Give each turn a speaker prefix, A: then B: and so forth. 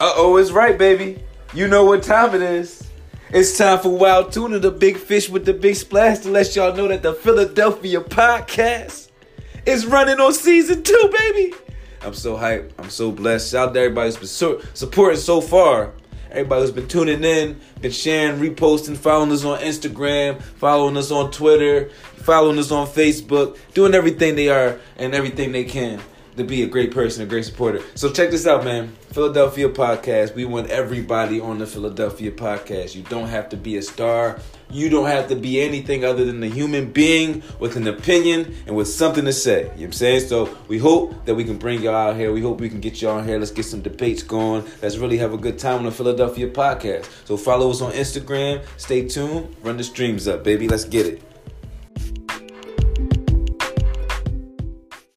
A: Uh oh, it's right, baby. You know what time it is. It's time for Wild Tuna, the big fish with the big splash, to let y'all know that the Philadelphia podcast is running on season two, baby. I'm so hyped. I'm so blessed. Shout out to everybody who's been so- supporting so far. Everybody who's been tuning in, been sharing, reposting, following us on Instagram, following us on Twitter, following us on Facebook, doing everything they are and everything they can to be a great person, a great supporter. So check this out, man. Philadelphia podcast. We want everybody on the Philadelphia podcast. You don't have to be a star. You don't have to be anything other than a human being with an opinion and with something to say. You know what I'm saying? So we hope that we can bring y'all out here. We hope we can get y'all here. Let's get some debates going. Let's really have a good time on the Philadelphia podcast. So follow us on Instagram. Stay tuned. Run the streams up, baby. Let's get it.